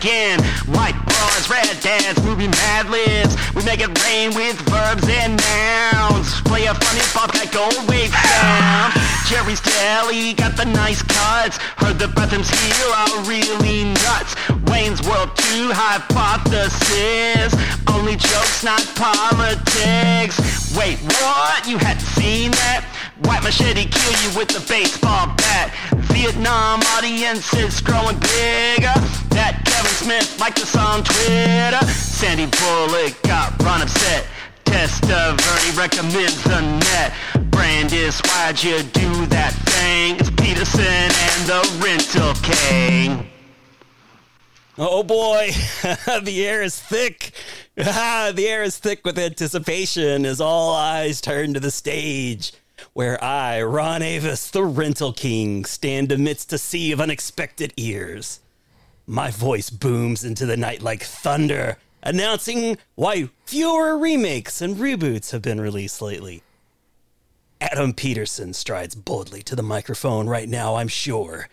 again. White bras, red dance, movie mad libs. We make it rain with verbs and nouns. Play a funny pop that gold wave sound. Jerry's Deli got the nice cuts. Heard the bathrooms here are really nuts. Wayne's World 2 hypothesis. Only jokes, not politics. Wait, what? You hadn't seen that? White machete kill you with a baseball bat. Vietnam audiences growing bigger. That Smith liked us on Twitter. Sandy Bullock got run upset. Testaverde recommends the net. Brandis, why'd you do that thing? It's Peterson and the Rental King. Oh boy, the air is thick. The air is thick with anticipation as all eyes turn to the stage, where I, Ron Avis, the rental king, stand amidst a sea of unexpected ears. My voice booms into the night like thunder, announcing why fewer remakes and reboots have been released lately. Adam Peterson strides boldly to the microphone right now, I'm sure,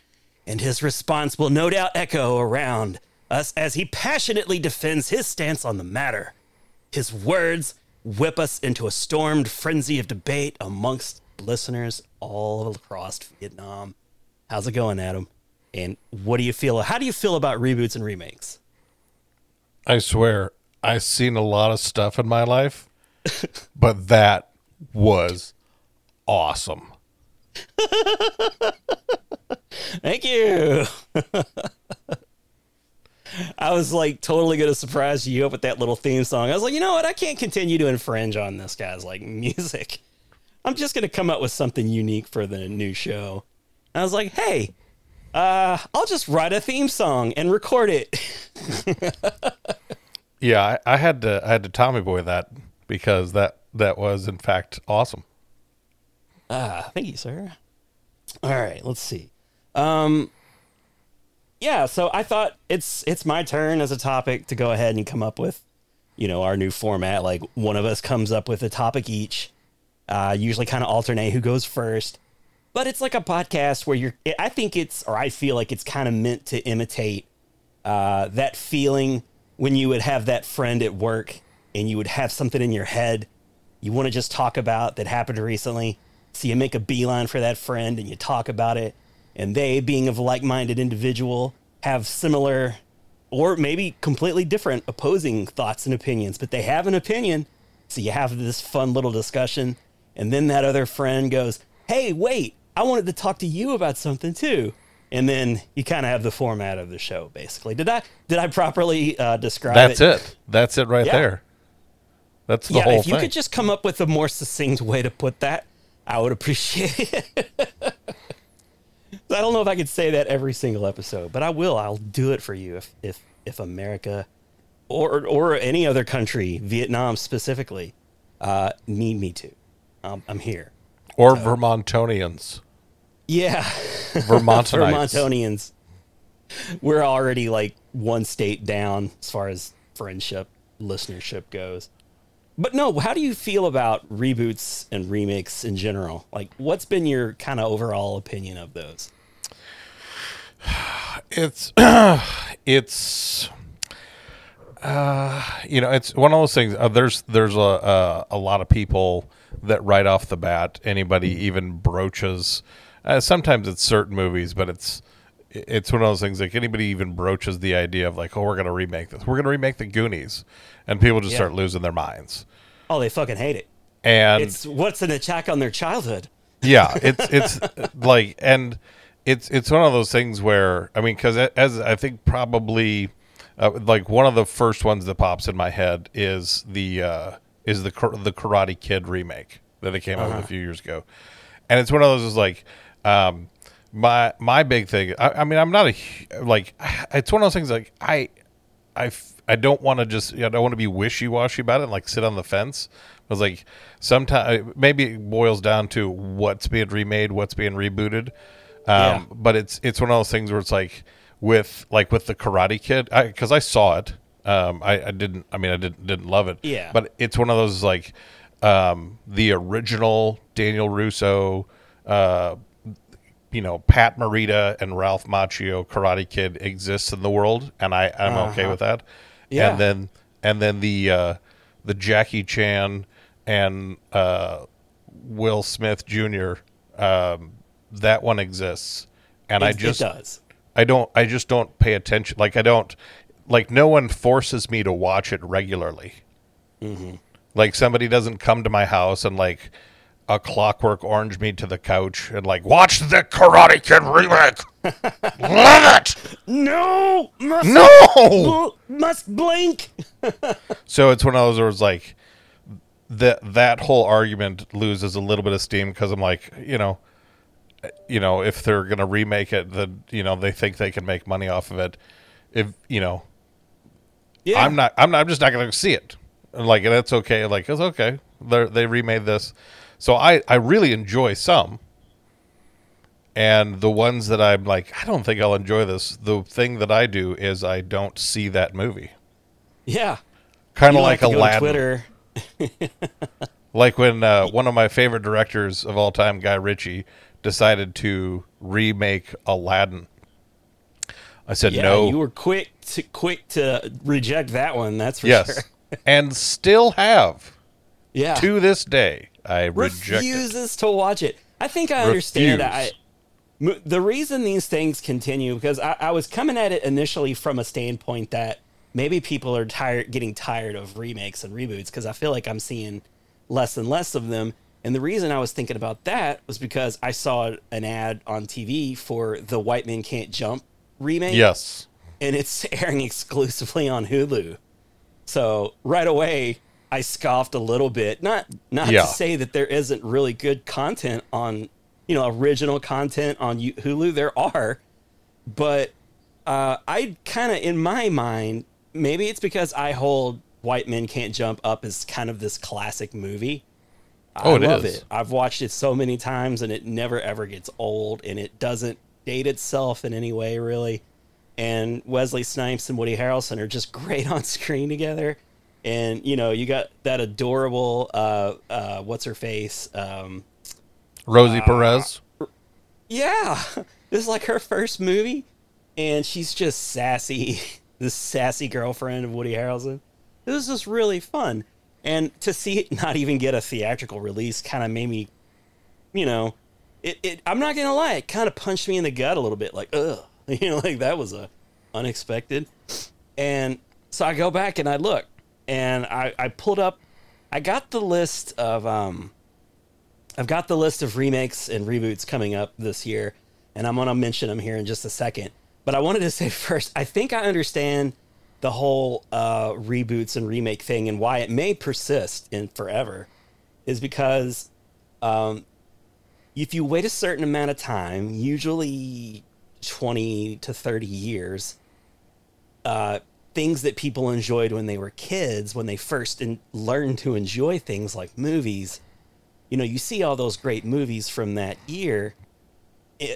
and his response will no doubt echo around us as he passionately defends his stance on the matter. His words whip us into a stormed frenzy of debate amongst listeners all across Vietnam. How's it going, Adam? And what do you feel? How do you feel about reboots and remakes? I swear, I've seen a lot of stuff in my life, but that was awesome. Thank you. I was like totally gonna surprise you up with that little theme song. I was like, you know what? I can't continue to infringe on this guy's like music. I'm just gonna come up with something unique for the new show. And I was like, hey, uh, I'll just write a theme song and record it. Yeah, I, I had to I had to Tommy Boy that because that that was in fact awesome. Ah, thank you, sir. All right, let's see. Um, yeah, so I thought it's it's my turn as a topic to go ahead and come up with, you know, our new format. Like one of us comes up with a topic each. Uh, usually kind of alternate who goes first, but it's like a podcast where you're. I think it's, or I feel like it's kind of meant to imitate uh, that feeling when you would have that friend at work and you would have something in your head you want to just talk about that happened recently. So you make a beeline for that friend and you talk about it. And they, being of like minded individual, have similar or maybe completely different opposing thoughts and opinions, but they have an opinion. So you have this fun little discussion. And then that other friend goes, Hey, wait, I wanted to talk to you about something too. And then you kind of have the format of the show, basically. Did I did I properly uh, describe it? That's it? it. That's it right Yeah. there. That's the yeah, whole if you thing. could just come up with a more succinct way to put that, I would appreciate it. I don't know if I could say that every single episode, but I will. I'll do it for you if if if America or or any other country, Vietnam specifically, uh, need me to. Um, I'm here. or Vermontonians. Yeah, Vermontonites. Vermontonians. We're already like one state down as far as friendship listenership goes. But no, how do you feel about reboots and remakes in general? Like, what's been your kind of overall opinion of those? It's it's uh, you know it's one of those things. Uh, there's there's a, a a lot of people that right off the bat, anybody even broaches. Uh, sometimes it's certain movies, but it's it's one of those things like anybody even broaches the idea of like, oh, we're gonna remake this. We're gonna remake the Goonies, and people just Yeah. start losing their minds. Oh, they fucking hate it. And It's what's an attack on their childhood. yeah it's it's like and it's it's one of those things where i mean because as i think probably uh, like one of the first ones that pops in my head is the uh is the the karate kid remake that it came out with a few years ago and it's one of those is like um my my big thing I, I mean i'm not a like it's one of those things like I I I don't want to just I don't want to be wishy washy about it and like sit on the fence. I was like, sometimes maybe it boils down to what's being remade, what's being rebooted. Um, Yeah. But it's it's one of those things where it's like with like with the Karate Kid because I, saw it. Um, I, I didn't. I mean, I didn't didn't love it. Yeah. But it's one of those like um, the original Daniel LaRusso. Uh, you know Pat Morita and Ralph Macchio Karate Kid exists in the world, and I I'm okay with that. Yeah. And then and then the uh, the Jackie Chan and uh, Will Smith Jr. Um, that one exists, and I just it does. I don't I just don't pay attention. Like I don't like no one forces me to watch it regularly. Like somebody doesn't come to my house and like a clockwork orange me to the couch and like watch the Karate Kid remake. Love it. No, must No. bl- must blink. So it's one of those where it's like that that whole argument loses a little bit of steam because I'm like, you know, you know, if they're gonna remake it, the you know they think they can make money off of it. If you know, Yeah, I'm not. I'm not. I'm just not going to see it. Like that's okay. Like it's okay. They they remade this, so I I really enjoy some. And the ones that I'm like, I don't think I'll enjoy this. The thing that I do is I don't see that movie. Yeah, Kind of like to Aladdin. Twitter. Like when uh, one of my favorite directors of all time, Guy Ritchie, decided to remake Aladdin. I said Yeah, no. you were quick to quick to reject that one. That's for yes, sure. and still have Yeah, to this day. I reject it. refuses to watch it. I think I understand. I the reason these things continue because I, I was coming at it initially from a standpoint that maybe people are tired, getting tired of remakes and reboots because I feel like I'm seeing less and less of them. And the reason I was thinking about that was because I saw an ad on TV for the White Men Can't Jump remake. Yes. and it's airing exclusively on Hulu. So right away, I scoffed a little bit. Not not Yeah. to say that there isn't really good content on, you know, original content on Hulu. There are, but uh, I kind of, in my mind, maybe it's because I hold White Men Can't Jump up as kind of this classic movie. Oh, I it love is. it. I've watched it so many times, and it never ever gets old, and it doesn't date itself in any way, really. And Wesley Snipes and Woody Harrelson are just great on screen together. And you know, you got that adorable, uh, uh, what's her face? Um, Rosie Perez. yeah, this is like her first movie, and she's just sassy, this sassy girlfriend of Woody Harrelson. It was just really fun, and to see it not even get a theatrical release kind of made me, you know, it, it. I'm not gonna lie, it kind of punched me in the gut a little bit, like ugh, you know, like that was a unexpected, and so I go back and I look, and I I pulled up, I got the list of um. I've got the list of remakes and reboots coming up this year, and I'm to mention them here in just a second. But I wanted to say first, I think I understand the whole uh, reboots and remake thing and why it may persist in forever is because um, if you wait a certain amount of time, usually 20 to 30 years, uh, things that people enjoyed when they were kids, when they first in- learned to enjoy things like movies, you know, you see all those great movies from that year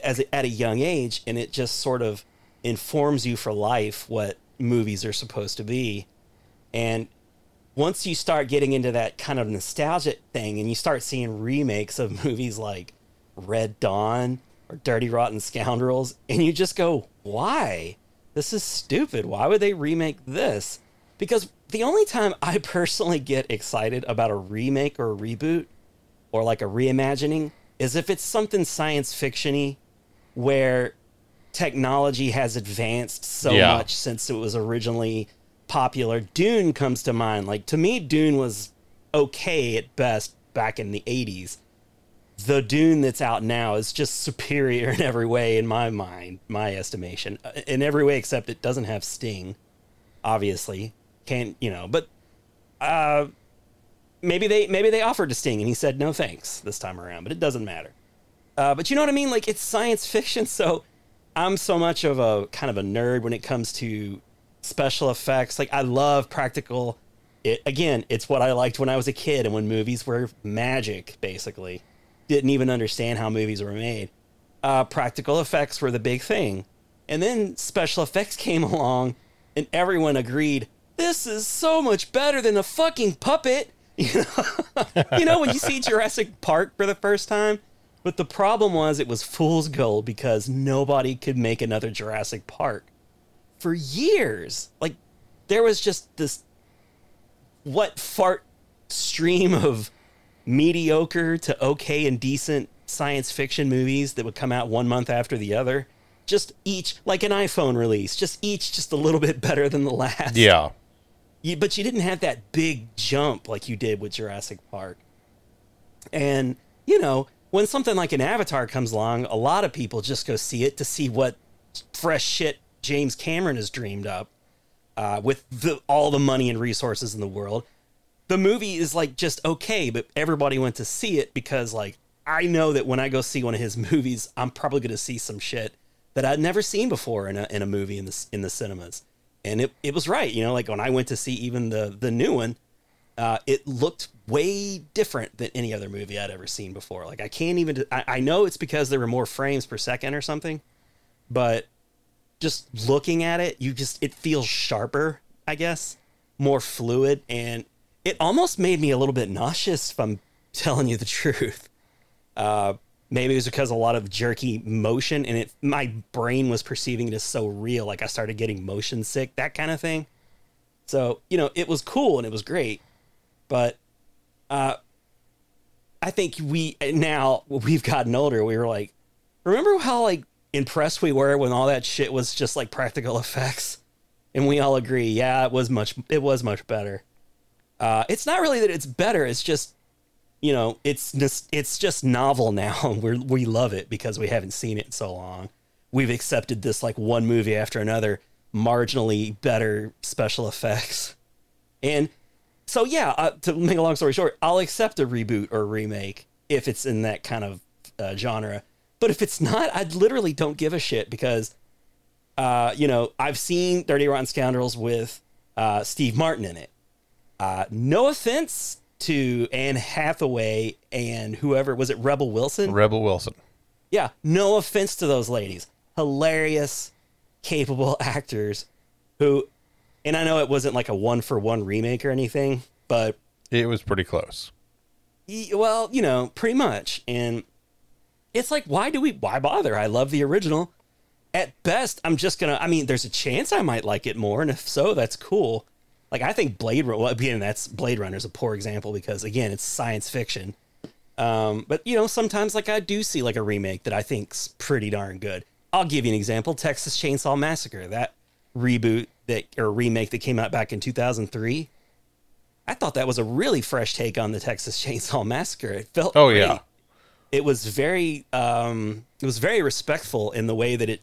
as a, at a young age, and it just sort of informs you for life what movies are supposed to be. And once you start getting into that kind of nostalgia thing, and you start seeing remakes of movies like Red Dawn or Dirty Rotten Scoundrels, and you just go, "Why? This is stupid. Why would they remake this?" Because the only time I personally get excited about a remake or a reboot or like a reimagining is if it's something science fictiony where technology has advanced so Yeah. much since it was originally popular. Dune comes to mind. Like to me Dune was okay at best back in the 80s. The Dune that's out now is just superior in every way in my mind, my estimation. Uh, In every way except it doesn't have Sting, obviously. Can't, you know, but uh maybe they maybe they offered to Sting and he said no thanks this time around, but it doesn't matter. Uh, but you know what I mean? Like it's science fiction, so I'm so much of a kind of a nerd when it comes to special effects. Like I love practical. It again, it's what I liked when I was a kid and when movies were magic. Basically, didn't even understand how movies were made. Uh, practical effects were the big thing, and then special effects came along, and everyone agreed this is so much better than a fucking puppet. You know, you know when you see Jurassic Park for the first time, But the problem was it was fool's gold because nobody could make another Jurassic Park for years. Like there was just this what fart stream of mediocre to okay and decent science fiction movies that would come out one month after the other. Just each like an iPhone release, just each just a little bit better than the last. Yeah. You, but you didn't have that big jump like you did with Jurassic Park. And, you know, when something like an Avatar comes along, a lot of people just go see it to see what fresh shit James Cameron has dreamed up uh, with the, all the money and resources in the world. The movie is like just okay, but everybody went to see it because, like, I know that when I go see one of his movies, I'm probably going to see some shit that I'd never seen before in a, in a movie in the, in the cinemas. And it, it was right you know like when i went to see even the the new one uh, it looked way different than any other movie i'd ever seen before. Like i can't even I, I know it's because there were more frames per second or something but just looking at it you just it feels sharper i guess more fluid and it almost made me a little bit nauseous if i'm telling you the truth. Uh, maybe it was because a lot of jerky motion and it my brain was perceiving it as so real like i started getting motion sick that kind of thing. So you know it was cool and it was great but uh i think we now we've gotten older we were like remember how like impressed we were when all that shit was just like practical effects? And we all agree yeah it was much it was much better uh it's not really that it's better it's just you know, it's just, it's just novel now. We we love it because we haven't seen it in so long. We've accepted this like one movie after another, marginally better special effects, and so yeah. Uh, to make a long story short, I'll accept a reboot or remake if it's in that kind of uh, genre. But if it's not, I literally don't give a shit because, uh, you know, I've seen Dirty Rotten Scoundrels with uh, Steve Martin in it. Uh, no offense to Anne Hathaway and whoever was it Rebel Wilson? Rebel Wilson. Yeah, no offense to those ladies. Hilarious, capable actors who and I know it wasn't like a one for one remake or anything, but It was pretty close. well, you know, pretty much. And it's like why do we why bother? I love the original. At best, I'm just going to I mean, there's a chance I might like it more and if so, that's cool. Like I think Blade Runner. Well, again, that's Blade Runner is a poor example because again, it's science fiction. Um, but you know, sometimes like I do see like a remake that I think's pretty darn good. I'll give you an example: Texas Chainsaw Massacre. That reboot that or remake that came out back in 2003. I thought that was a really fresh take on the Texas Chainsaw Massacre. It felt Oh, great. yeah. It was very um, it was very respectful in the way that it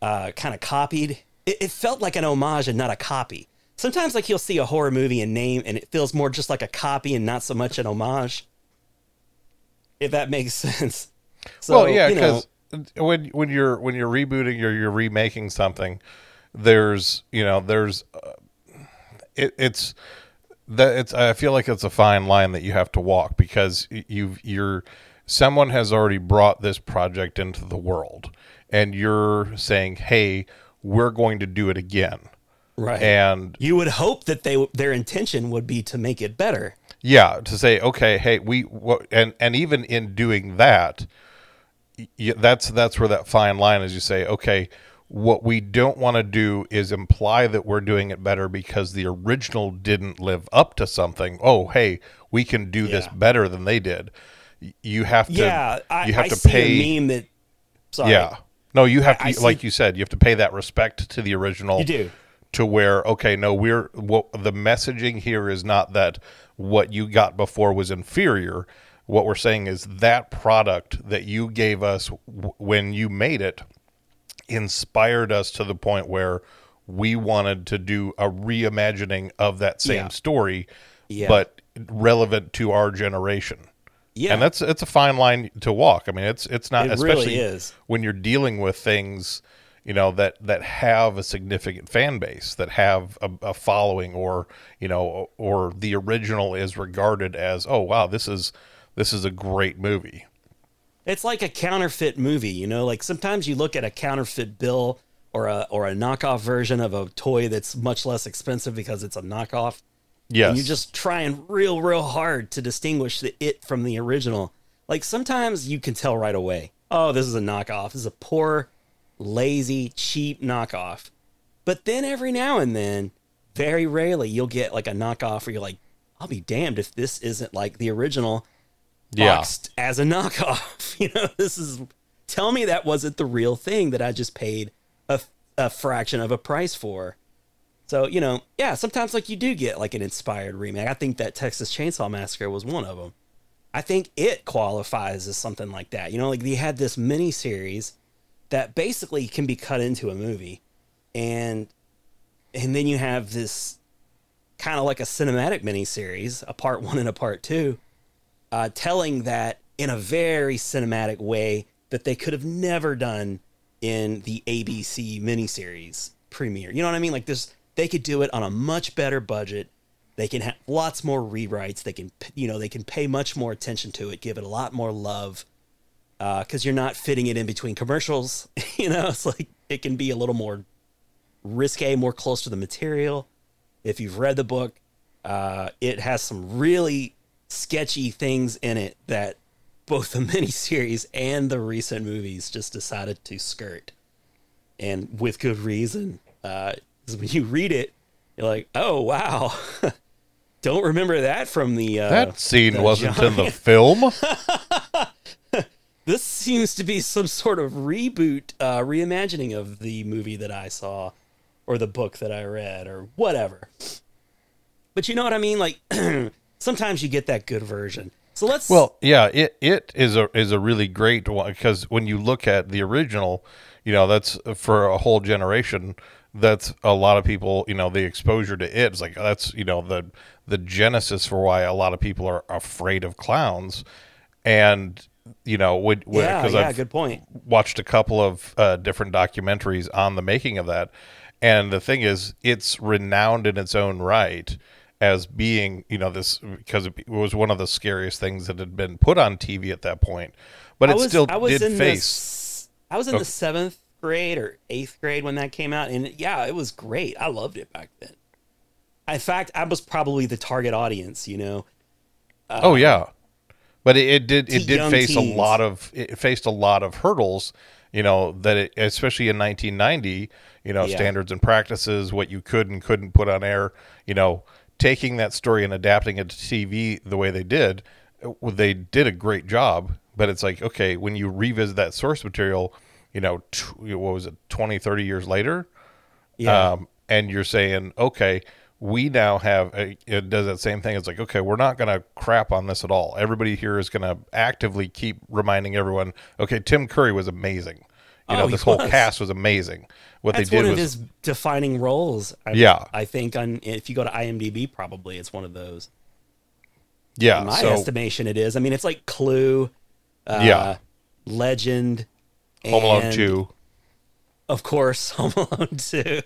uh, kind of copied. It, it felt like an homage and not a copy sometimes like you'll see a horror movie and name and it feels more just like a copy and not so much an homage. If that makes sense. So well, yeah, you know, because when when you're when you're rebooting or you're remaking something, there's you know there's uh, it, it's that it's I feel like it's a fine line that you have to walk because you've you're someone has already brought this project into the world and you're saying hey we're going to do it again right. And you would hope that they their intention would be to make it better. Yeah to say okay hey we what and and even in doing that that's that's where that fine line is. You say okay what we don't want to do is imply that we're doing it better because the original didn't live up to something. Oh hey we can do this better than they did. You have to yeah I, you have I to see pay a meme that sorry. Yeah. No you have I- I to like see- you said you have to pay that respect to the original you do to where okay no we're what the messaging here is not that what you got before was inferior what we're saying is that product that you gave us w- when you made it inspired us to the point where we wanted to do a reimagining of that same Yeah. story Yeah. but relevant to our generation yeah and that's it's a fine line to walk. I mean, it's it's not It especially really is. when you're dealing with things, you know that that have a significant fan base, that have a, a following, or you know, or the original is regarded as, oh wow, this is this is a great movie. It's like a counterfeit movie, you know. Like sometimes you look at a counterfeit bill or a or a knockoff version of a toy that's much less expensive because it's a knockoff, Yes, and you're just trying real, real hard to distinguish the it from the original. Like sometimes you can tell right away, oh, this is a knockoff. This is a poor, lazy, cheap knockoff. But then every now and then, very rarely, you'll get like a knockoff where you're like, I'll be damned if this isn't like the original Yeah. as a knockoff. You know, this is tell me that wasn't the real thing that I just paid a, a fraction of a price for. So, you know, yeah, sometimes like you do get like an inspired remake. I think that Texas Chainsaw Massacre was one of them. I think it qualifies as something like that. You know, like they had this mini series that basically can be cut into a movie and and then you have this kind of like a cinematic miniseries, a part one and a part two, uh, telling that in a very cinematic way that they could have never done in the ABC miniseries premiere. You know what I mean? Like this, they could do it on a much better budget. They can have lots more rewrites. They can, you know, they can pay much more attention to it, give it a lot more love, because you're not fitting it in between commercials. you know, it's like it can be a little more risque, more close to the material. If you've read the book, uh, it has some really sketchy things in it that both the miniseries and the recent movies just decided to skirt, and with good reason. Uh, when you read it, you're like, "Oh wow." Don't remember that from the uh, That scene the wasn't in the film. This seems to be some sort of reboot, uh, reimagining of the movie that I saw, or the book that I read, or whatever. But you know what I mean? Like sometimes you get that good version. So let's Well, yeah, it it is a is a really great one because when you look at the original, you know, that's for a whole generation. That's a lot of people, you know, the exposure to it is like that's you know the the genesis for why a lot of people are afraid of clowns, and you know, would yeah, because yeah, I've good point. watched a couple of uh, different documentaries on the making of that, and the thing is, it's renowned in its own right as being, you know, this because it was one of the scariest things that had been put on TV at that point, but I it was, still I was did in face. This, I was in the seventh grade or eighth grade when that came out, and yeah, it was great. I loved it back then. In fact, I was probably the target audience. You know, oh yeah, but it, it did it did face a lot of it faced a lot of hurdles. You know that it, especially in 1990, you know Yeah. standards and practices, what you could and couldn't put on air. You know, taking that story and adapting it to TV the way they did, they did a great job. But it's like okay, when you revisit that source material, you know, tw- what was it, 20, 30 years later, yeah, um, and you're saying, okay, we now have a, it does that same thing. It's like, okay, we're not going to crap on this at all. Everybody here is going to actively keep reminding everyone, okay, Tim Curry was amazing. You know, Oh, he this whole was. cast was amazing. What that's they did one was, of his defining roles. I, Yeah. I think on if you go to IMDb, probably it's one of those. yeah. In my so estimation, it is. I mean, it's like Clue, uh, Yeah. Legend, Home Alone two. of course, Home Alone Two.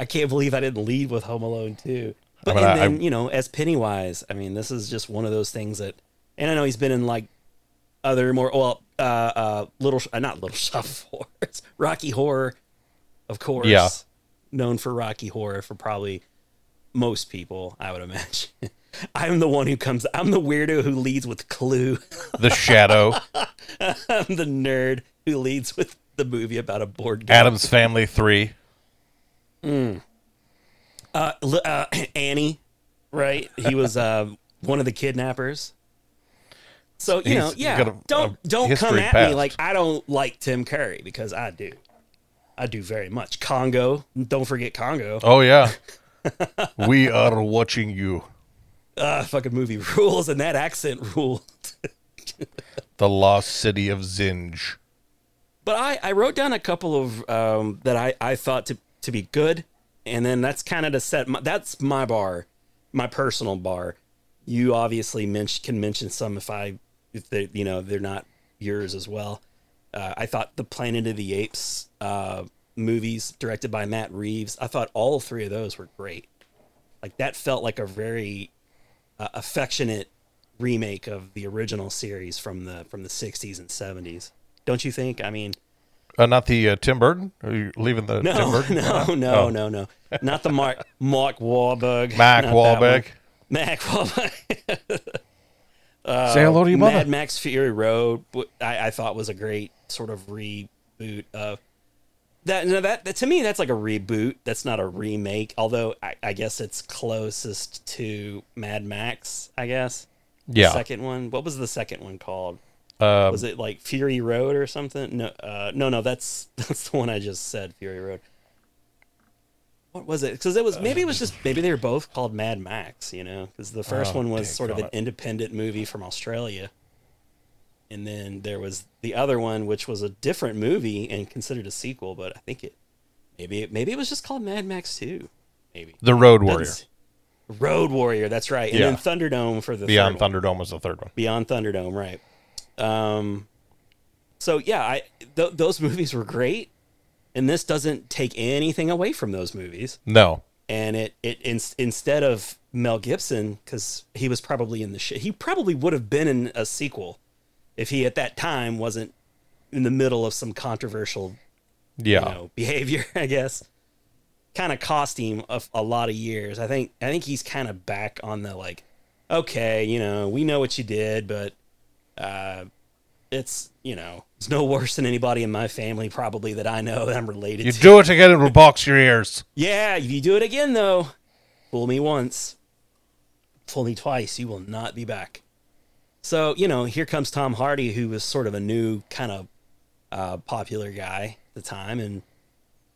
I can't believe I didn't lead with Home Alone too. But mean, and I- then you know, as Pennywise, I mean, this is just one of those things that, and I know he's been in like other more well, uh, uh, little uh, not Little Shop of Horrors, Rocky Horror, of course. Yeah. known for Rocky Horror for probably most people, I would imagine. I'm the one who comes. I'm the weirdo who leads with Clue. The Shadow, I'm the nerd who leads with the movie about a board game. Addams Family three. uh, li- uh, Annie, right? He was uh, one of the kidnappers. So you He's- know, yeah. a- don't a don't come at past. me like I don't like Tim Curry because I do. I do very much. Congo, don't forget Congo. Oh yeah, we are watching you. Uh, fucking movie rules and that accent ruled. The lost city of Zinj. But I, I wrote down a couple of um, that I, I thought to, to be good, and then that's kind of to set my, that's my bar, my personal bar. You obviously can mention some if I if they you know they're not yours as well. Uh, I thought the Planet of the Apes uh, movies directed by Matt Reeves. I thought all three of those were great. Like that felt like a very uh, affectionate remake of the original series from the from the 60s and 70s. Don't you think? I mean, Uh, not the uh, Tim Burton. Are you leaving the Tim Burton? no, no, Oh. no, no. Not the Mark Mark Wahlberg. Mac Not that Wahlberg. Mac Wahlberg. Uh, Say hello to your Mad. Max Fury Road, I thought was a great sort of reboot of that. No, that, that to me, that's like a reboot. That's not a remake. Although I, I guess it's closest to Mad Max. I guess. The Yeah. second one. What was the second one called? Um, was it like Fury Road or something? No, uh, no, no. That's that's the one I just said. Fury Road. What was it? Because it was maybe it was just maybe they were both called Mad Max. You know, because the first Oh, one was sort of an it. independent movie from Australia, and then there was the other one, which was a different movie and considered a sequel. But I think it maybe it, maybe it was just called Mad Max Two. Maybe the Road Warrior. Doesn't- Road Warrior. That's right. And Yeah. then Thunderdome for the Beyond third one. Thunderdome was the third one. Beyond Thunderdome, right? Um, so yeah, I th- those movies were great, and this doesn't take anything away from those movies. No. And it it in, instead of Mel Gibson, because he was probably in the shit, he probably would have been in a sequel if he at that time wasn't in the middle of some controversial Yeah. you know, behavior, I guess. Kind of cost him a, a lot of years. I think I think he's kind of back on the like, okay, you know, we know what you did, but uh, it's you know, it's no worse than anybody in my family probably that I know that I'm related to. You to. do it again, it'll box your ears. Yeah, if you do it again though, fool me once, fool me twice, you will not be back. So you know, here comes Tom Hardy, who was sort of a new kind of uh, popular guy at the time, and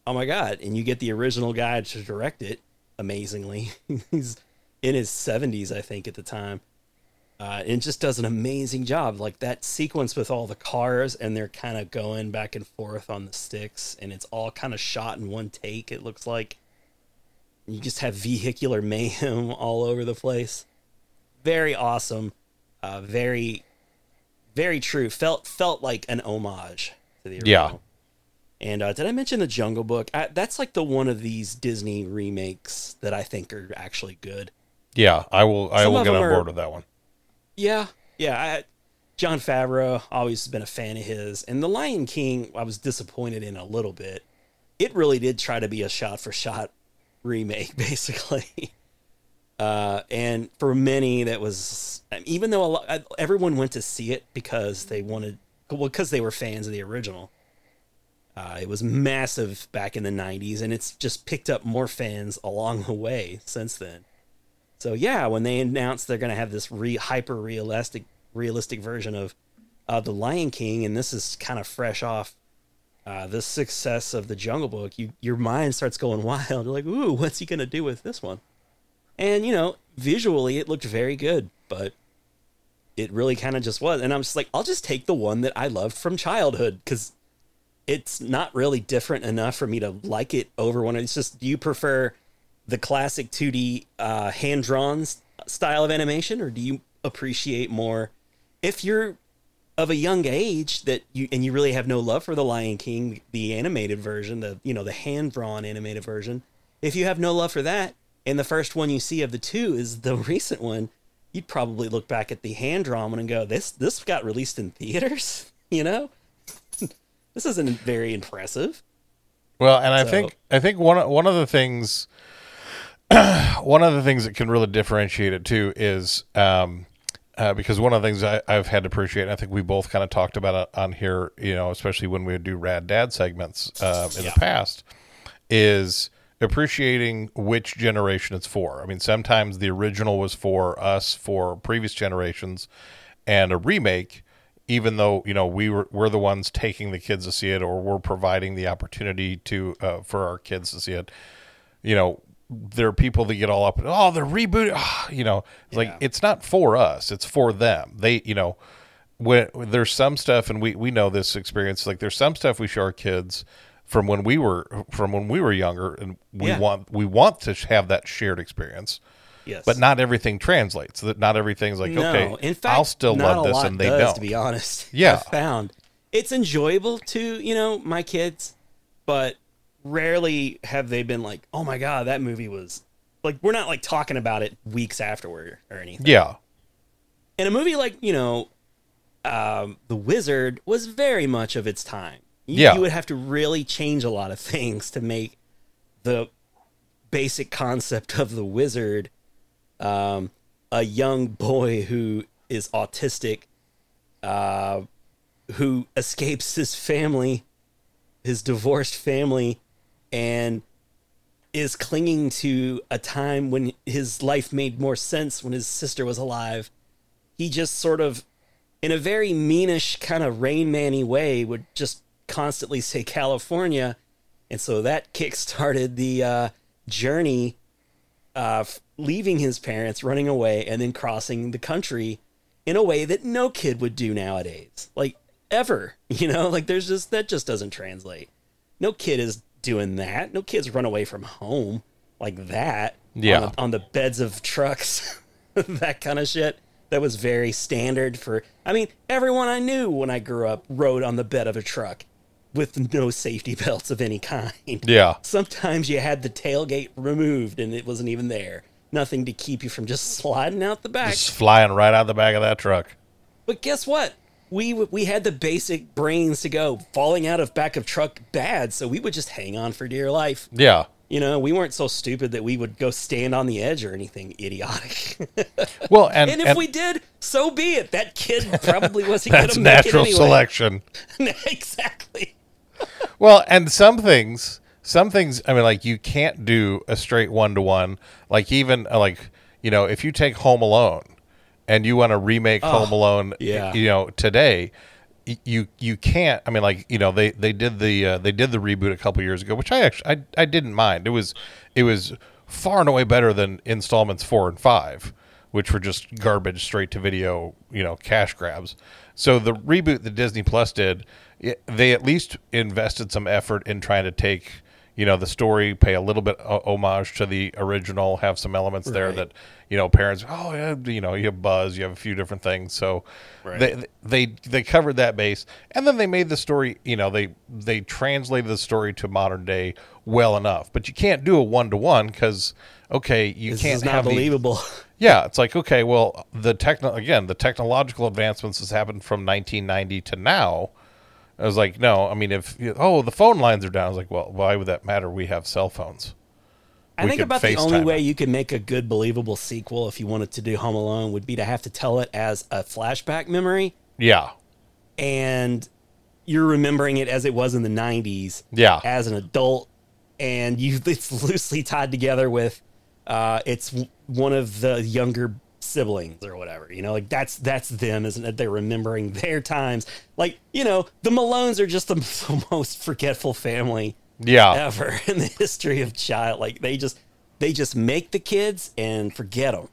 oh my god! And you get the original guy to direct it. Amazingly, he's in his seventies, I think, at the time, uh, and just does an amazing job. Like that sequence with all the cars, and they're kind of going back and forth on the sticks, and it's all kind of shot in one take. It looks like you just have vehicular mayhem all over the place. Very awesome. Uh, very, very true. Felt felt like an homage to the original. Yeah. And uh, did I mention the Jungle Book? I, that's like the one of these Disney remakes that I think are actually good. Yeah, I will. I Some will get on are- board with that one. Yeah, yeah. I, Jon Favreau always been a fan of his, and The Lion King I was disappointed in a little bit. It really did try to be a shot for shot remake, basically. Uh, and for many, that was even though lot, everyone went to see it because they wanted, well, because they were fans of the original. Uh, it was massive back in the '90s, and it's just picked up more fans along the way since then. So yeah, when they announced they're going to have this re- hyper realistic realistic version of uh, the Lion King, and this is kind of fresh off uh, the success of the Jungle Book, you your mind starts going wild. You're like, ooh, what's he going to do with this one? And you know, visually it looked very good, but it really kind of just was. And I'm just like, I'll just take the one that I loved from childhood because it's not really different enough for me to like it over one. It's just, do you prefer the classic 2D uh, hand drawn style of animation, or do you appreciate more if you're of a young age that you and you really have no love for the Lion King, the animated version, the you know the hand drawn animated version? If you have no love for that, and the first one you see of the two is the recent one, you'd probably look back at the hand drawn one and go, "This this got released in theaters," you know. this isn't very impressive. Well, and I So- think I think one one of the things one of the things that can really differentiate it too is um, uh, because one of the things I, I've had to appreciate, and I think we both kind of talked about it on here, you know, especially when we would do Rad Dad segments uh, in Yeah. the past, is appreciating which generation it's for. I mean, sometimes the original was for us for previous generations, and a remake even though you know we were we're the ones taking the kids to see it or we're providing the opportunity to uh, for our kids to see it you know there are people that get all up oh they're rebooting you know? It's like it's not for us it's for them. They you know when there's some stuff and we we know this experience like there's some stuff we show our kids from when we were from when we were younger and we Yeah. want we want to have that shared experience. Yes, but not everything translates that not everything's like no. okay in fact, i'll still love this and they does, don't. To be honest, Yeah. I've found it's enjoyable to you know my kids, but rarely have they been like, "Oh my god, that movie was." Like we're not like talking about it weeks afterward or anything. yeah And a movie like you know, um, The Wizard was very much of its time. You, Yeah. you would have to really change a lot of things to make the basic concept of the wizard um, a young boy who is autistic, uh, who escapes his family, his divorced family, and is clinging to a time when his life made more sense when his sister was alive. He just sort of, in a very meanish kind of Rain Manny way, would just constantly say California. And so that kick-started the uh, journey of leaving his parents, running away, and then crossing the country in a way that no kid would do nowadays. Like, ever. You know, like there's just, that just doesn't translate. No kid is doing that. No kids run away from home like that. Yeah. On the, on the beds of trucks, that kind of shit. That was very standard for. I mean, everyone I knew when I grew up rode on the bed of a truck with no safety belts of any kind. Yeah. Sometimes you had the tailgate removed and it wasn't even there. Nothing to keep you from just sliding out the back. Just flying right out the back of that truck. But guess what? We we had the basic brains to go. Falling out of back of truck bad, so we would just hang on for dear life. Yeah. You know, we weren't so stupid that we would go stand on the edge or anything idiotic. Well, and, and if and we did, so be it. That kid probably wasn't going that's to make natural it anyway. selection. exactly. Well, and some things, some things. I mean, like you can't do a straight one to one. Like even uh, like you know, if you take Home Alone and you want to remake Home Alone, yeah. you know, today. You you can't. I mean, like you know, they they did the uh, they did the reboot a couple years ago, which I actually I, I didn't mind. It was it was far and away better than installments four and five, which were just garbage straight to video, you know, cash grabs. So the reboot that Disney Plus did, it, they at least invested some effort in trying to take, you know, the story, pay a little bit o- homage to the original, have some elements there that, you know, parents, oh yeah, you know, you have Buzz, you have a few different things. So they they they covered that base, and then they made the story, you know, they they translated the story to modern day well enough. But you can't do a one to one because okay, you This can't is not have the- believable. yeah, it's like okay, well, the techno again, the technological advancements has happened from 1990 to now. I was like, no, I mean, if oh, the phone lines are down, I was like, well, why would that matter? We have cell phones. I We think about the only way it. you could make a good believable sequel if you wanted to do Home Alone would be to have to tell it as a flashback memory Yeah, and you're remembering it as it was in the 90s Yeah. as an adult and you it's loosely tied together with uh it's one of the younger siblings or whatever you know like that's that's them isn't it they're remembering their times like you know the malones are just the, the most forgetful family yeah, ever in the history of child. Like they just they just make the kids and forget them.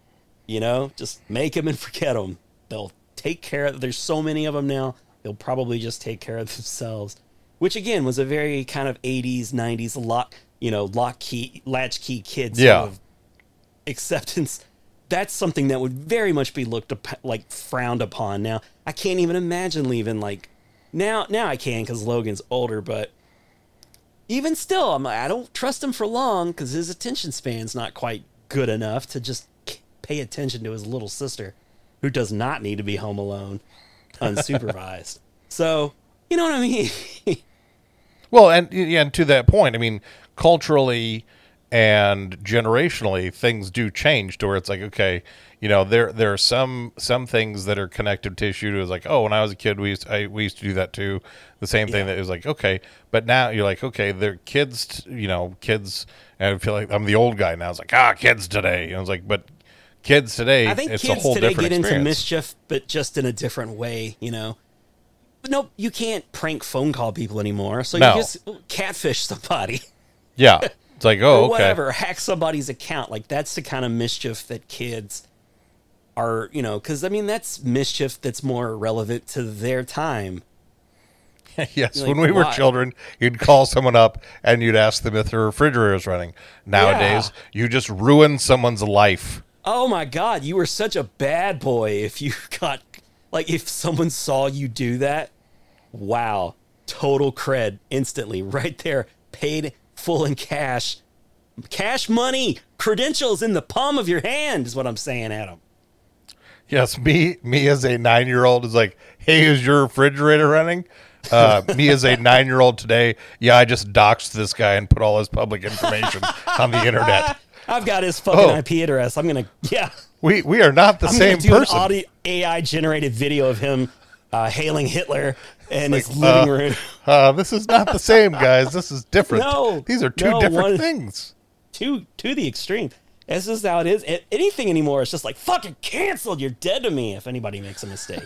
You know, just make them and forget them. They'll take care of. There's so many of them now. They'll probably just take care of themselves. Which again was a very kind of 80s, 90s lock, you know, lock key, latch key kids Yeah. sort of acceptance. That's something that would very much be looked up, like frowned upon. Now I can't even imagine leaving. Like now, now I can because Logan's older, but even still, I'm, I don't trust him for long because his attention span's not quite good enough to just pay attention to his little sister, who does not need to be home alone, unsupervised. so, you know what I mean? Well, and yeah, and to that point, I mean, culturally and generationally, things do change to where it's like, okay, you know, there there are some some things that are connective tissue to is like, oh, when I was a kid, we used I, we used to do that too. The same thing Yeah. that is like, okay, but now you're like, okay, they're kids, you know, kids. And I feel like I'm the old guy now. It's like, ah, kids today. And I was like, but kids today, I think it's a kids today get into mischief, but just in a different way, you know? But nope, you can't prank phone call people anymore. So No. you just catfish somebody. yeah, it's like, oh, okay, whatever, hack somebody's account. Like that's the kind of mischief that kids are, you know, because I mean that's mischief that's more relevant to their time. Yes, Like, when we were why? children, you'd call someone up and you'd ask them if their refrigerator is running. Nowadays, you just ruin someone's life. Oh my God, you were such a bad boy if you got like if someone saw you do that. Wow, total cred instantly right there, paid full in cash, cash money, credentials in the palm of your hand is what I'm saying, Adam. Yes, me me as a nine year old is like, hey, is your refrigerator running? Uh, me as a nine year old today, yeah, I just doxed this guy and put all his public information on the internet. I've got his fucking Oh. IP address. I'm gonna yeah. We we are not the I'm same do person. an audio AI generated video of him uh, hailing Hitler in his uh, living room. Uh, this is not the same, guys. This is different. No, These are two no, different one- things. to to the extreme. This is how it is. A- Anything anymore, it's just like fucking canceled. You're dead to me if anybody makes a mistake.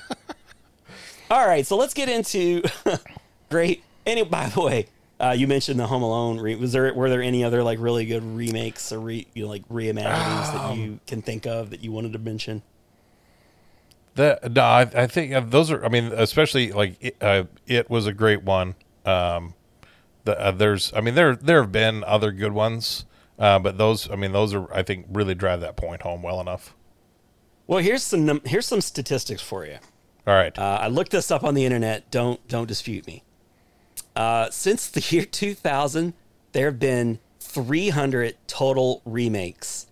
All right, so let's get into great. And by the way, uh, you mentioned the Home Alone. Re- was there were there any other like really good remakes or re, you know, like reimaginings that Um, you can think of that you wanted to mention? The, no, I, I think uh, those are. I mean, especially like it, uh, it was a great one. Um, the, uh, there's, I mean, there there have been other good ones, uh, but those, I mean, those are, I think, really drive that point home well enough. Well, here's some num- here's some statistics for you. All right, Uh, I looked this up on the internet. Don't don't dispute me. Uh, since the year 2000, there have been 300 total remakes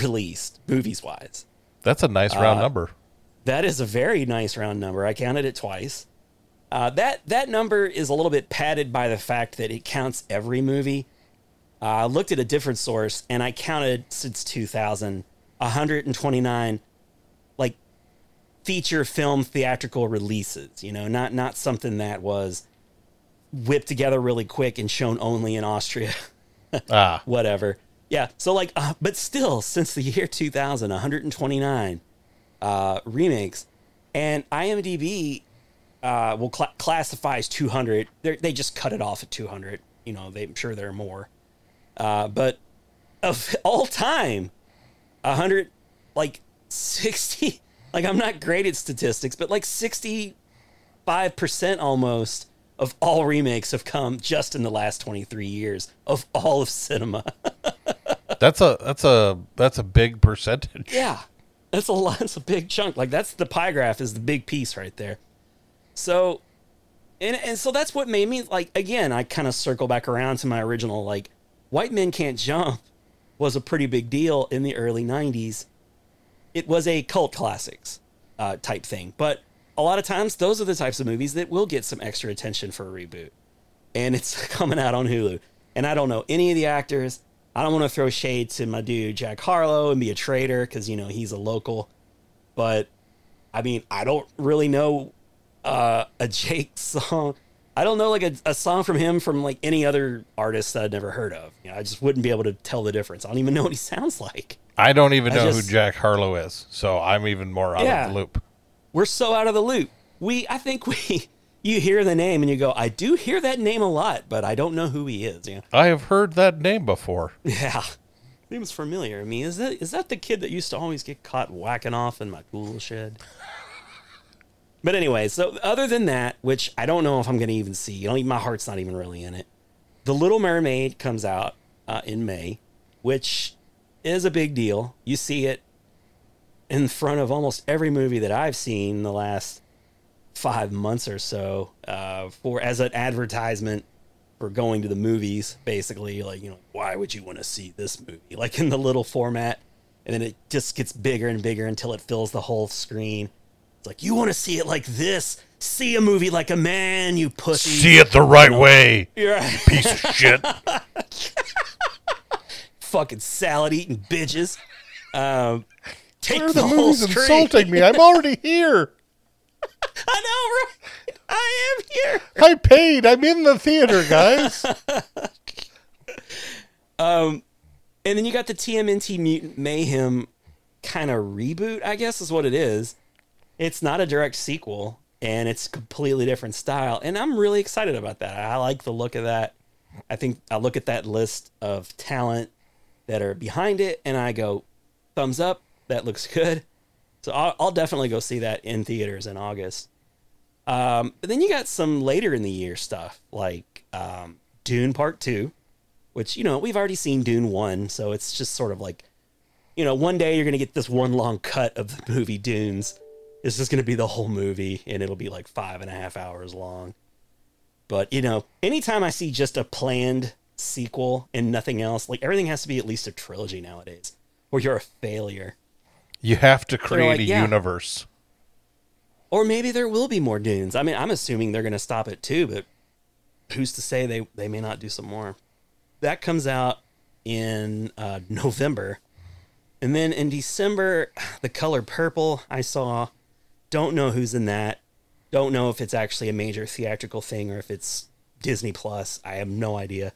released, movies wise. that's a nice round number. That is a very nice round number. I counted it twice. Uh, that that number is a little bit padded by the fact that it counts every movie. Uh, I looked at a different source and I counted since 2000 129 like feature film theatrical releases. You know, not not something that was whipped together really quick and shown only in Austria. Ah, whatever. Yeah. So like, uh, but still, since the year 2000, 129 uh, remakes, and IMDb uh, will cla classify as 200. They're, they just cut it off at 200. You know, they, I'm sure there are more. Uh, but of all time, 100, like 60, like I'm not great at statistics, but like 65% almost of all remakes have come just in the last 23 years of all of cinema. that's a that's a that's a big percentage. Yeah, that's a lot. That's a big chunk. Like that's the pie graph is the big piece right there. So, and and so that's what made me like again. I kind of circle back around to my original like, white men can't jump was a pretty big deal in the early '90s. It was a cult classics uh, type thing, but a lot of times those are the types of movies that will get some extra attention for a reboot, and it's coming out on Hulu. And I don't know any of the actors. I don't want to throw shade to my dude Jack Harlow and be a traitor because you know he's a local, but I mean I don't really know uh, a Jake song. I don't know like a, a song from him from like any other artist that I'd never heard of. You know, I just wouldn't be able to tell the difference. I don't even know what he sounds like. I don't even I know just- who Jack Harlow is, so I'm even more out Yeah. of the loop. We're so out of the loop. We I think we you hear the name and you go, I do hear that name a lot, but I don't know who he is. Know? I have heard that name before. Yeah. Seems familiar to me. Is that is that the kid that used to always get caught whacking off in my tool shed? But anyway, so other than that, which I don't know if I'm going to even see, you know, my heart's not even really in it. The Little Mermaid comes out uh, in May, which is a big deal. You see it in front of almost every movie that I've seen in the last five months or so uh, for as an advertisement for going to the movies. Basically, like you know, why would you want to see this movie? Like in the little format, and then it just gets bigger and bigger until it fills the whole screen. It's like you want to see it like this. See a movie like a man, you pussy. See it the right way, You're piece of shit. fucking salad eating bitches. Um, take Why are the, the movies insulting me? I'm already here. I know, right? I am here. I paid. I'm in the theater, guys. Um, and then you got the TMNT Mutant Mayhem kind of reboot, I guess is what it is. It's not a direct sequel and it's completely different style. And I'm really excited about that. I like the look of that. I think I look at that list of talent that are behind it and I go, thumbs up, that looks good. So I'll, I'll definitely go see that in theaters in August. Um, but then you got some later in the year stuff like um, Dune Part 2 which you know we've already seen Dune one, so it's just sort of like, you know, one day you're gonna get this one long cut of the movie Dunes. It's just gonna be the whole movie, and it'll be like five and a half hours long. But you know, anytime I see just a planned sequel and nothing else, like everything has to be at least a trilogy nowadays, or you're a failure. You have to create like, a yeah. universe. Or maybe there will be more Dunes. I mean, I'm assuming they're gonna stop it too, but who's to say they they may not do some more? That comes out in uh, November. And then in December, The Color Purple, I saw. Don't know who's in that. Don't know if it's actually a major theatrical thing or if it's Disney Plus. I have no idea.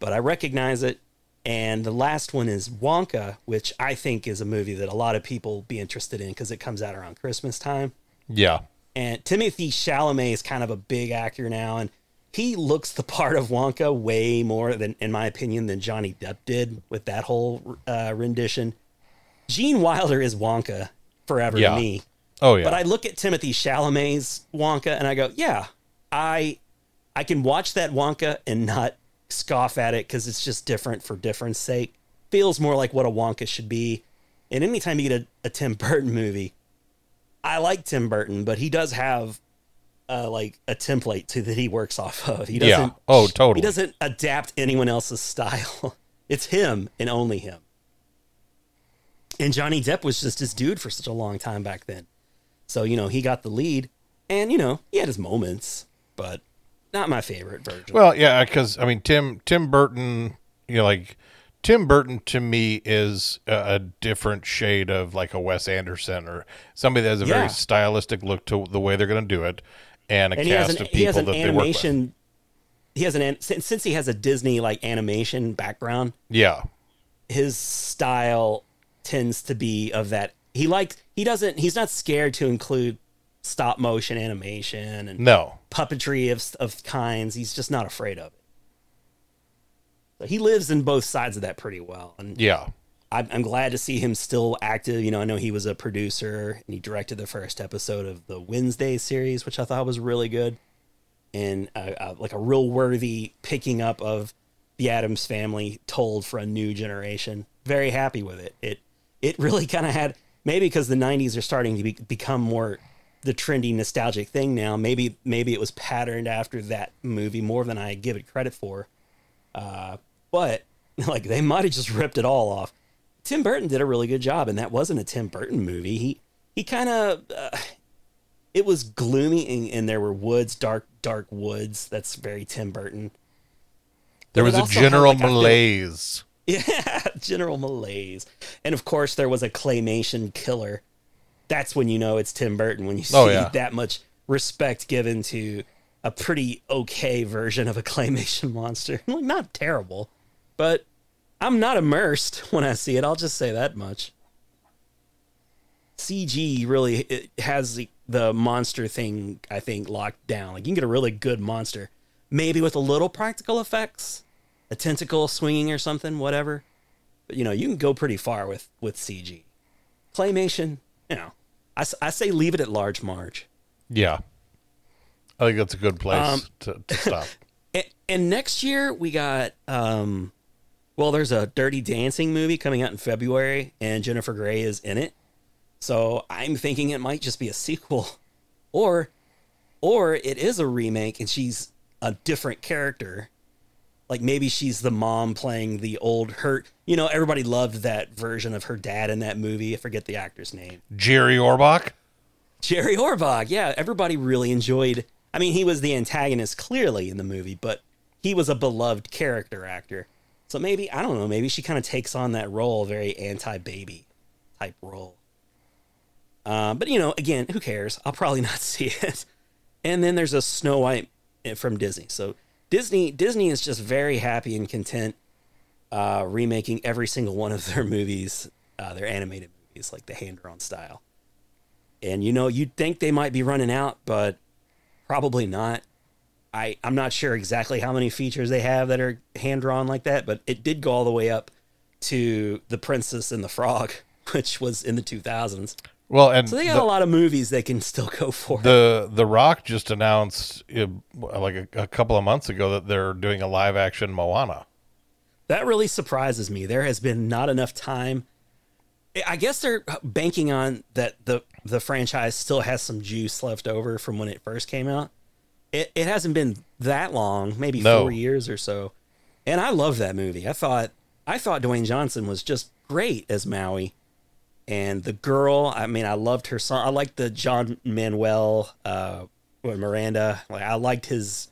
But I recognize it. And the last one is Wonka, which I think is a movie that a lot of people be interested in because it comes out around Christmas time. Yeah. And Timothée Chalamet is kind of a big actor now, and he looks the part of Wonka way more than, in my opinion, than Johnny Depp did with that whole uh, rendition. Gene Wilder is Wonka forever Yeah. to me. Oh yeah. But I look at Timothée Chalamet's Wonka and I go, yeah, I I can watch that Wonka and not scoff at it because it's just different for difference sake. Feels more like what a Wonka should be. And anytime you get a, a Tim Burton movie, I like Tim Burton, but he does have uh, like a template to that he works off of. He doesn't. Oh, totally. He doesn't adapt anyone else's style. It's him and only him. And Johnny Depp was just his dude for such a long time back then. So, you know, he got the lead and, you know, he had his moments, but not my favorite version. Well, yeah, because I mean, Tim Tim Burton, you know, like Tim Burton to me is a, a different shade of like a Wes Anderson or somebody that has a Yeah. very stylistic look to the way they're going to do it, and a and cast an, of he has people an that they work with. animation. He has an an- since since he has a Disney like animation background, Yeah, his style tends to be of that. He likes he doesn't he's not scared to include stop motion animation and no, puppetry of of kinds. He's just not afraid of it. So he lives in both sides of that pretty well, and yeah, I'm, I'm glad to see him still active. You know, I know he was a producer and he directed the first episode of the Wednesday series, which I thought was really good, and uh, uh, like a real worthy picking up of the Addams family told for a new generation. Very happy with it. It it really kind of had maybe because the '90s are starting to be, become more the trendy nostalgic thing now. Maybe maybe it was patterned after that movie more than I give it credit for. Uh, but like they might have just ripped it all off. Tim Burton did a really good job, and that wasn't a Tim Burton movie. He he kind of uh, it was gloomy, and, and there were woods, dark dark woods. That's very Tim Burton. there was a also had, general like, feel- malaise. Yeah, general malaise, and of course there was a claymation killer. That's when you know it's Tim Burton when you oh, see Oh, yeah. that much respect given to a pretty okay version of a claymation monster. Like, not terrible, but I'm not immersed when I see it. I'll just say that much. CG really has the, the monster thing, I think, locked down. Like you can get a really good monster, maybe with a little practical effects, a tentacle swinging or something, whatever. But you know, you can go pretty far with with CG. Claymation, you know, I, I say leave it at large marge. Yeah, I think that's a good place Um, to, to stop. And, and next year we got um well there's a Dirty Dancing movie coming out in February and Jennifer Grey is in it. So I'm thinking it might just be a sequel or or it is a remake and she's a different character. Like maybe she's the mom playing the old hurt. you know everybody loved that version of her dad in that movie. I forget the actor's name. Jerry Orbach. Jerry Orbach, yeah, everybody really enjoyed. I mean, he was the antagonist clearly in the movie, but he was a beloved character actor. So maybe I don't know. Maybe she kind of takes on that role, very anti-baby type role. Uh, but you know, again, who cares? I'll probably not see it. And then there's a Snow White from Disney. So Disney Disney is just very happy and content uh, remaking every single one of their movies, uh, their animated movies, like the hand drawn style. And you know, you'd think they might be running out, but probably not. I I'm not sure exactly how many features they have that are hand drawn like that, but it did go all the way up to The Princess and the Frog, which was in the 2000s. Well, and So they got the, a lot of movies they can still go for. the The Rock just announced like a, a couple of months ago that they're doing a live action Moana. That really surprises me. There has been not enough time. I guess they're banking on that the the franchise still has some juice left over from when it first came out. It it hasn't been that long, maybe No. four years or so. And I love that movie. I thought I thought Dwayne Johnson was just great as Maui. And the girl, I mean, I loved her song. I liked the John Manuel uh Miranda. Like I liked his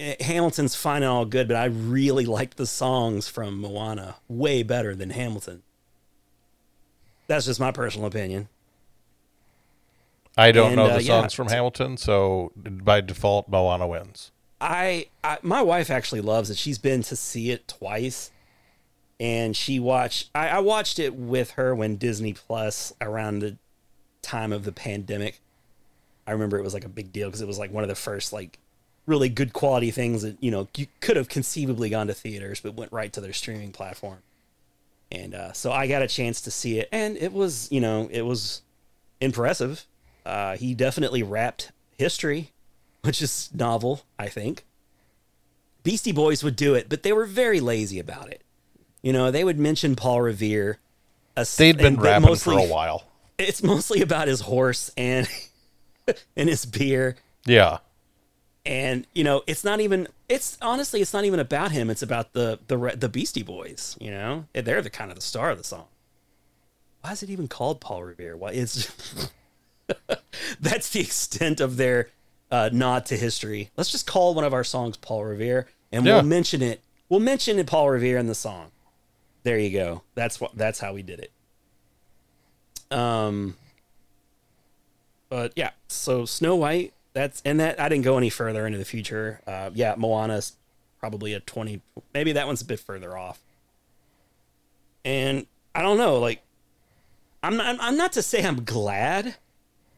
eh, Hamilton's fine and all good, but I really liked the songs from Moana way better than Hamilton. That's just my personal opinion. I don't And, know uh, the yeah, songs from Hamilton, so by default, Moana wins. I, I my wife actually loves it. She's been to see it twice, and she watched. I, I watched it with her when Disney Plus around the time of the pandemic. I remember it was like a big deal because it was like one of the first like really good quality things that you know you could have conceivably gone to theaters, but went right to their streaming platform. And uh, so I got a chance to see it, and it was you know it was impressive. Uh, he definitely rapped history which is novel, I think. Beastie Boys would do it, but they were very lazy about it. You know, they would mention Paul Revere. a- They'd been rapping mostly- for a while. It's mostly about his horse and and his beer. Yeah. And you know, it's not even. It's honestly, it's not even about him. It's about the the the Beastie Boys. You know, they're the kind of the star of the song. Why is it even called Paul Revere? Why is that's the extent of their uh, nod to history. Let's just call one of our songs Paul Revere, and Yeah. we'll mention it. We'll mention it Paul Revere in the song. There you go. That's what. That's how we did it. Um. But yeah, so Snow White. That's and that I didn't go any further into the future. Uh, yeah, Moana's probably a twenty. Maybe that one's a bit further off. And I don't know. Like, I'm not. I'm not to say I'm glad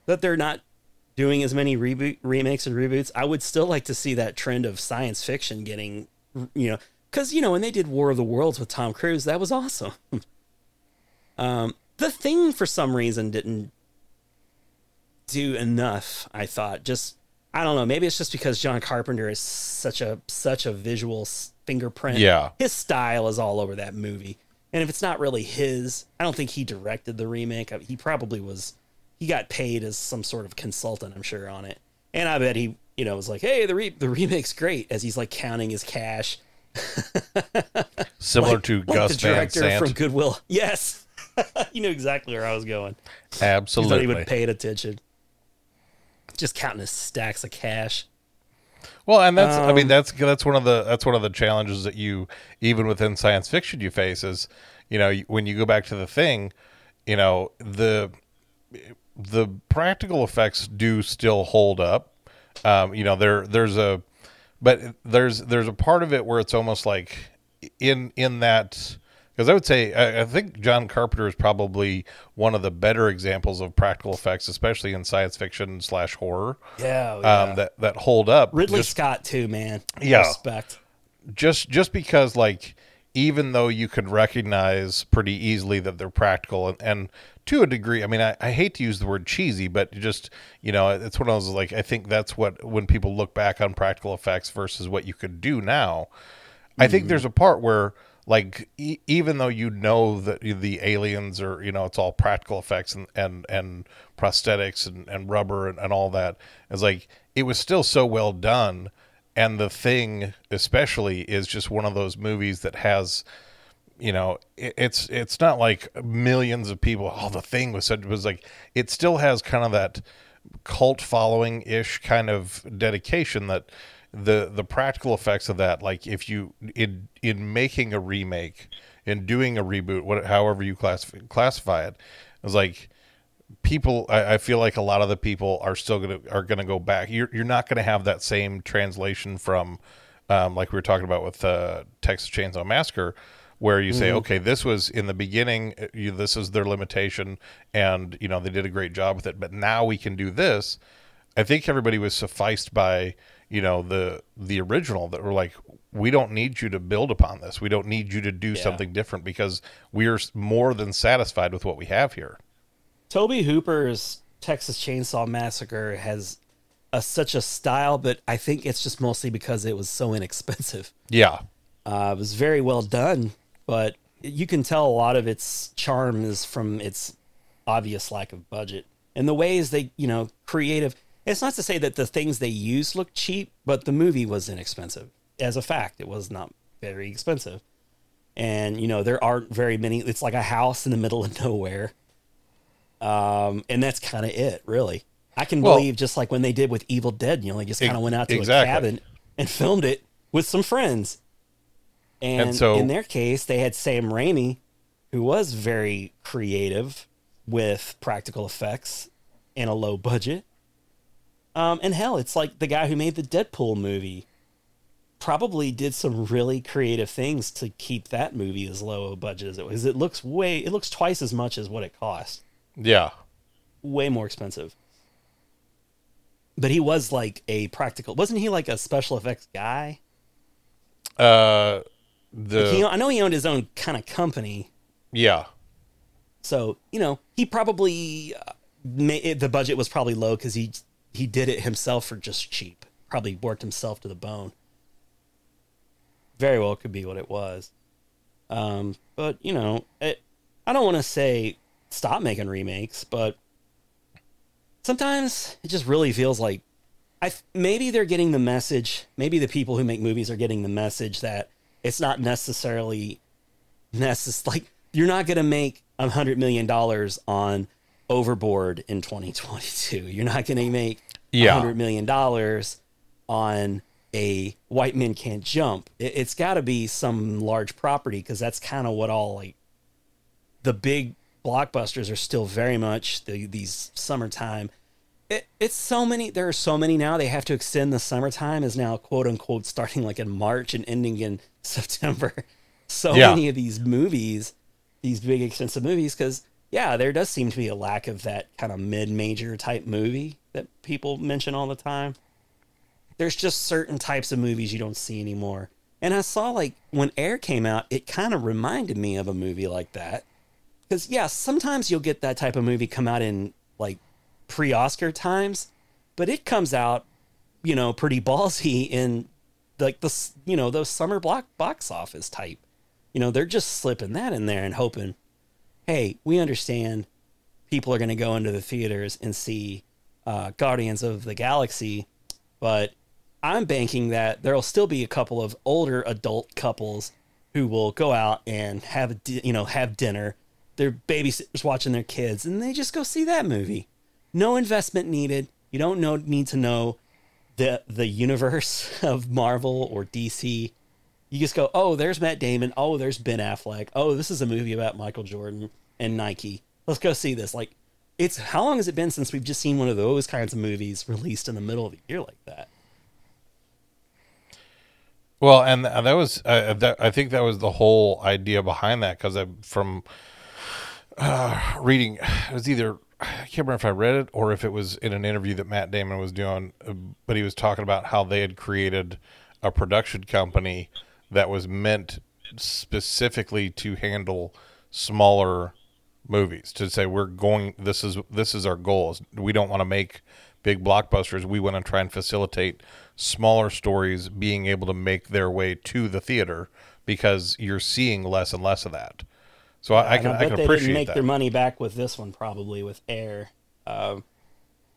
that they're not doing as many reboot remakes and reboots. I would still like to see that trend of science fiction getting, you know, because you know when they did War of the Worlds with Tom Cruise, that was awesome. um, the thing for some reason didn't do enough. I thought just I don't know. Maybe it's just because John Carpenter is such a such a visual fingerprint. Yeah. his style is all over that movie. And if it's not really his, I don't think he directed the remake. He probably was. He got paid as some sort of consultant, I'm sure, on it. And I bet he, you know, was like, "Hey, the re- the remake's great," as he's like counting his cash. Similar Like- to like Gus the Van Sant. from Good Will. Yes, you knew exactly where I was going. He thought he Absolutely. would pay it attention. Just counting his stacks of cash. Well, and that's I mean Um, that's that's one of the that's one of the challenges that you even within science fiction you face is you know when you go back to the thing, you know the the practical effects do still hold up. Um, you know there there's a but there's there's a part of it where it's almost like in in that because I would say I, I think John Carpenter is probably one of the better examples of practical effects, especially in science fiction slash horror Yeah, yeah. um, that that hold up. Ridley just, Scott too, man. Yeah. respect. just just because like even though you could recognize pretty easily that they're practical and, and to a degree i mean I, I hate to use the word cheesy but just you know it's one i was like i think that's what when people look back on practical effects versus what you could do now i think mm. there's a part where like e- even though you know that the aliens are you know it's all practical effects and and and prosthetics and, and rubber and, and all that it's like it was still so well done and the thing especially is just one of those movies that has you know it, it's it's not like millions of people oh the thing was such was like it still has kind of that cult following ish kind of dedication that the the practical effects of that like if you in in making a remake in doing a reboot what however you classify classify it it's like people I, I feel like a lot of the people are still gonna are gonna go back. You're, you're not gonna have that same translation from um, like we were talking about with uh, texas chainsaw massacre where you say okay this was in the beginning uh, you, this is their limitation and you know they did a great job with it but now we can do this. I think everybody was sufficed by you know the the original that were like we don't need you to build upon this. We don't need you to do something different because we're more than satisfied with what we have here Tobe Hooper's Texas Chainsaw Massacre has a, such a style, but I think it's just mostly because it was so inexpensive. yeah Uh, it was very well done, but you can tell a lot of its charm is from its obvious lack of budget and the ways they, you know, creative. It's not to say that the things they used look cheap, but the movie was inexpensive. As a fact, it was not very expensive. And, you know, there aren't very many. It's like a house in the middle of nowhere. Um, and that's kind of it, really. I can Well- believe just like when they did with Evil Dead, you know, they just kind of went out to exactly. a cabin and filmed it with some friends. And, And so- in their case, they had Sam Raimi, who was very creative with practical effects and a low budget. Um, and hell, it's like the guy who made the Deadpool movie probably did some really creative things to keep that movie as low a budget as it was. It looks way, it looks twice as much as what it cost. Yeah. Way more expensive. But he was like a practical, wasn't he like a special effects guy? Uh, the He, I know he owned his own kind of company. yeah. So, you know, he probably, uh, ma- the budget was probably low because he, he did it himself for just cheap. Probably worked himself to the bone. Very well could be what it was. Um, but, you know, it, I don't want to say stop making remakes, but sometimes it just really feels like I maybe they're getting the message. Maybe the people who make movies are getting the message that it's not necessarily necess- like you're not going to make a hundred million dollars on Overboard in 2022. You're not going to make a Yeah. hundred million dollars on a White Men Can't Jump. It, it's got to be some large property because that's kind of what all like the big blockbusters are still very much the, these summertime. It, it's so many. There are so many now. They have to extend the summertime is now quote unquote starting like in March and ending in September. So Yeah. many of these movies, these big expensive movies, because yeah, there does seem to be a lack of that kind of mid-major type movie that people mention all the time. There's just certain types of movies you don't see anymore. And I saw like when Air came out, it kind of reminded me of a movie like that. Because yeah, sometimes you'll get that type of movie come out in like pre-Oscar times, but it comes out, you know, pretty ballsy in like the you know those summer block box office type. You know, they're just slipping that in there and hoping, hey, we understand people are going to go into the theaters and see uh, Guardians of the Galaxy, but I'm banking that there'll still be a couple of older adult couples who will go out and have you know have dinner. Their babysitters watching their kids, and they just go see that movie. No investment needed. You don't know need to know the the universe of Marvel or DC. You just go, oh, there's Matt Damon. Oh, there's Ben Affleck. Oh, this is a movie about Michael Jordan and Nike. Let's go see this. Like, it's how long has it been since we've just seen one of those kinds of movies released in the middle of the year like that? Well, and that was uh, that, I think that was the whole idea behind that because from uh, reading it was either I can't remember if I read it or if it was in an interview that Matt Damon was doing, uh, but he was talking about how they had created a production company that was meant specifically to handle smaller movies to say we're going this is this is our goal we don't want to make big blockbusters. We want to try and facilitate smaller stories being able to make their way to the theater because you're seeing less and less of that so I, I can I, bet can they appreciate didn't make that their money back with this one probably with Air. Um,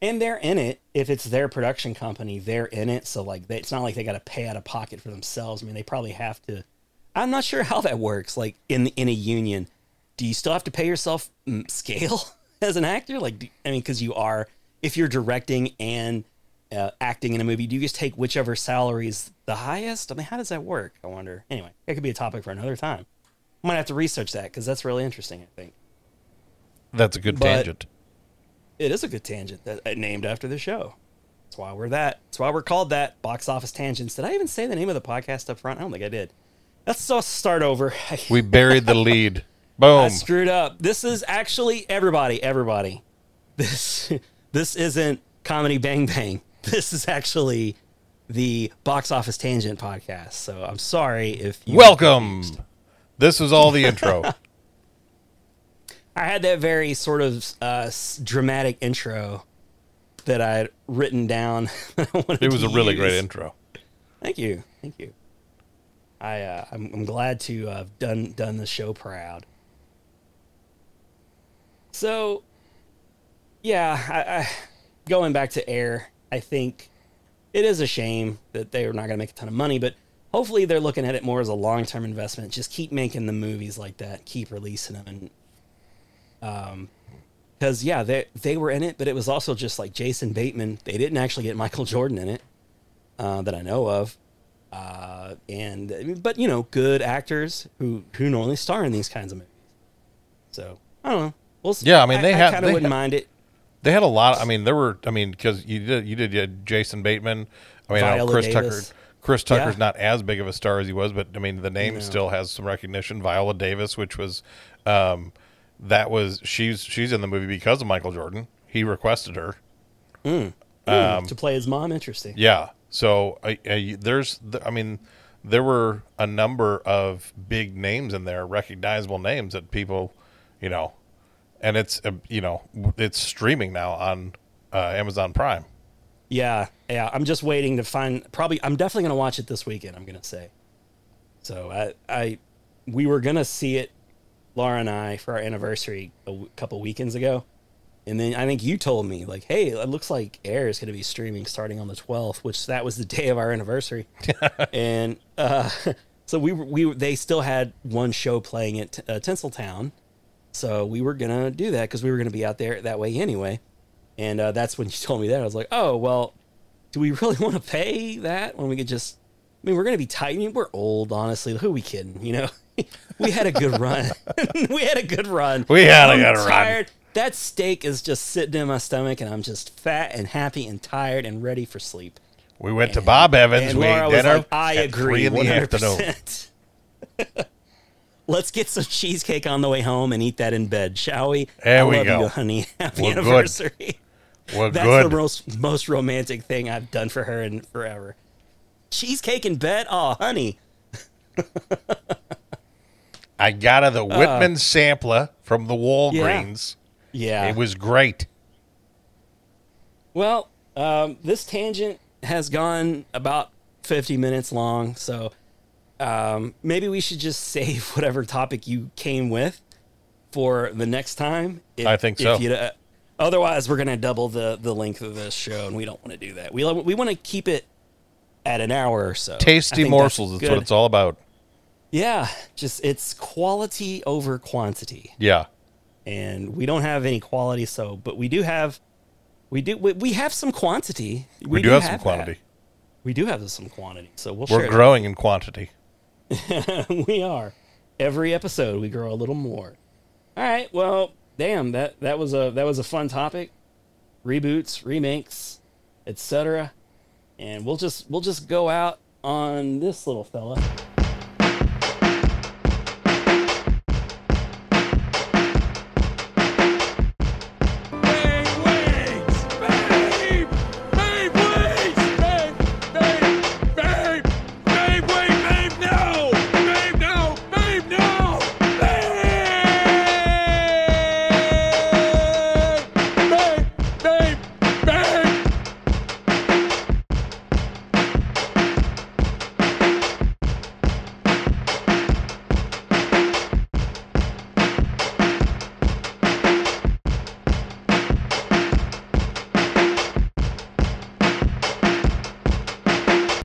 and they're in it. If it's their production company, they're in it. So like, they, it's not like they got to pay out of pocket for themselves. I mean, they probably have to. I'm not sure how that works. Like in in a union, do you still have to pay yourself mm, scale as an actor? Like, do, I mean, because you are. If you're directing and uh, acting in a movie, do you just take whichever salary is the highest? I mean, how does that work? I wonder. Anyway, that could be a topic for another time. Might have to research that because that's really interesting. I think that's a good but- tangent it is a good tangent that uh, named after the show. That's why we're that. That's why we're called that. Box office tangents. Did I even say the name of the podcast up front? I don't think I did. Let's start over. we buried the lead I boom screwed up. This is actually everybody. Everybody. This this isn't comedy bang bang. This is actually the box office tangent podcast. So I'm sorry if you welcome this was all the intro I had that very sort of uh, dramatic intro that I had written down. It was a really use. great intro Thank you, thank you. I uh, I'm, I'm glad to uh, have done done the show proud. So, yeah, I, I, going back to Air, I think it is a shame that they're not going to make a ton of money, but hopefully they're looking at it more as a long term investment. Just keep making the movies like that, keep releasing them, and um, because yeah, they they were in it, but it was also just like Jason Bateman. They didn't actually get Michael Jordan in it uh, that I know of. Uh, and but you know, good actors who who normally star in these kinds of movies. So I don't know. We'll s- Yeah, I mean, they have- kind of wouldn't ha- mind it. They had a lot. I mean, there were. I mean, because you did you did had Jason Bateman. I mean, I Chris Davis. Tucker. Chris Tucker's Yeah. not as big of a star as he was, but I mean, the name No. still has some recognition. Viola Davis, which was, um, that was she's she's in the movie because of Michael Jordan. He requested her. Mm, Um, to play his mom, interesting. Yeah. So I, I, there's, I mean, there were a number of big names in there, recognizable names that people, you know, and it's, uh, you know, it's streaming now on uh, Amazon Prime. Yeah, yeah. I'm just waiting to find. Probably, I'm definitely gonna watch it this weekend. I'm gonna say. So I, I, we were gonna see it, Laura and I, for our anniversary a w- couple weekends ago, and then I think you told me like, hey, it looks like Air is gonna be streaming starting on the 12th, which that was the day of our anniversary, and uh, so we were- we they still had one show playing at uh, Tinseltown, so we were gonna do that because we were gonna be out there that way anyway. And uh, that's when you told me that. I was like, oh, well, do we really want to pay that when we could just. I mean, we're going to be tight. I mean, we're old, honestly. Who are we kidding? You know, we had a good run. we had a good run. We had a I'm good run. tired. That steak is just sitting in my stomach, and I'm just fat and happy and tired and ready for sleep. We went to Bob Evans. And we ate was dinner like, I agree. three in the 100%. afternoon. Let's get some cheesecake on the way home and eat that in bed, shall we? There I we love go. You, honey. Happy We're good. We're That's good. the most most romantic thing I've done for her in forever. Cheesecake in bed? Oh, honey. I got her the Whitman sampler from the Walgreens. Yeah. It was great. well, um, this tangent has gone about 50 minutes long, so um, maybe we should just save whatever topic you came with for the next time. If, I think so. if you'd, uh, otherwise, we're going to double the, the length of this show, and we don't want to do that. We, we want to keep it at an hour or so. Tasty morsels. That's good. what it's all about. Yeah, just it's quality over quantity. Yeah. and we don't have any quality so but we do have we do we, we have some quantity We, do have some that. quantity. we do have some quantity so we'll We're growing in quantity. we are every episode we grow a little more all right well damn that that was a that was a fun topic. Reboots remakes etc and we'll just we'll just go out on this little fella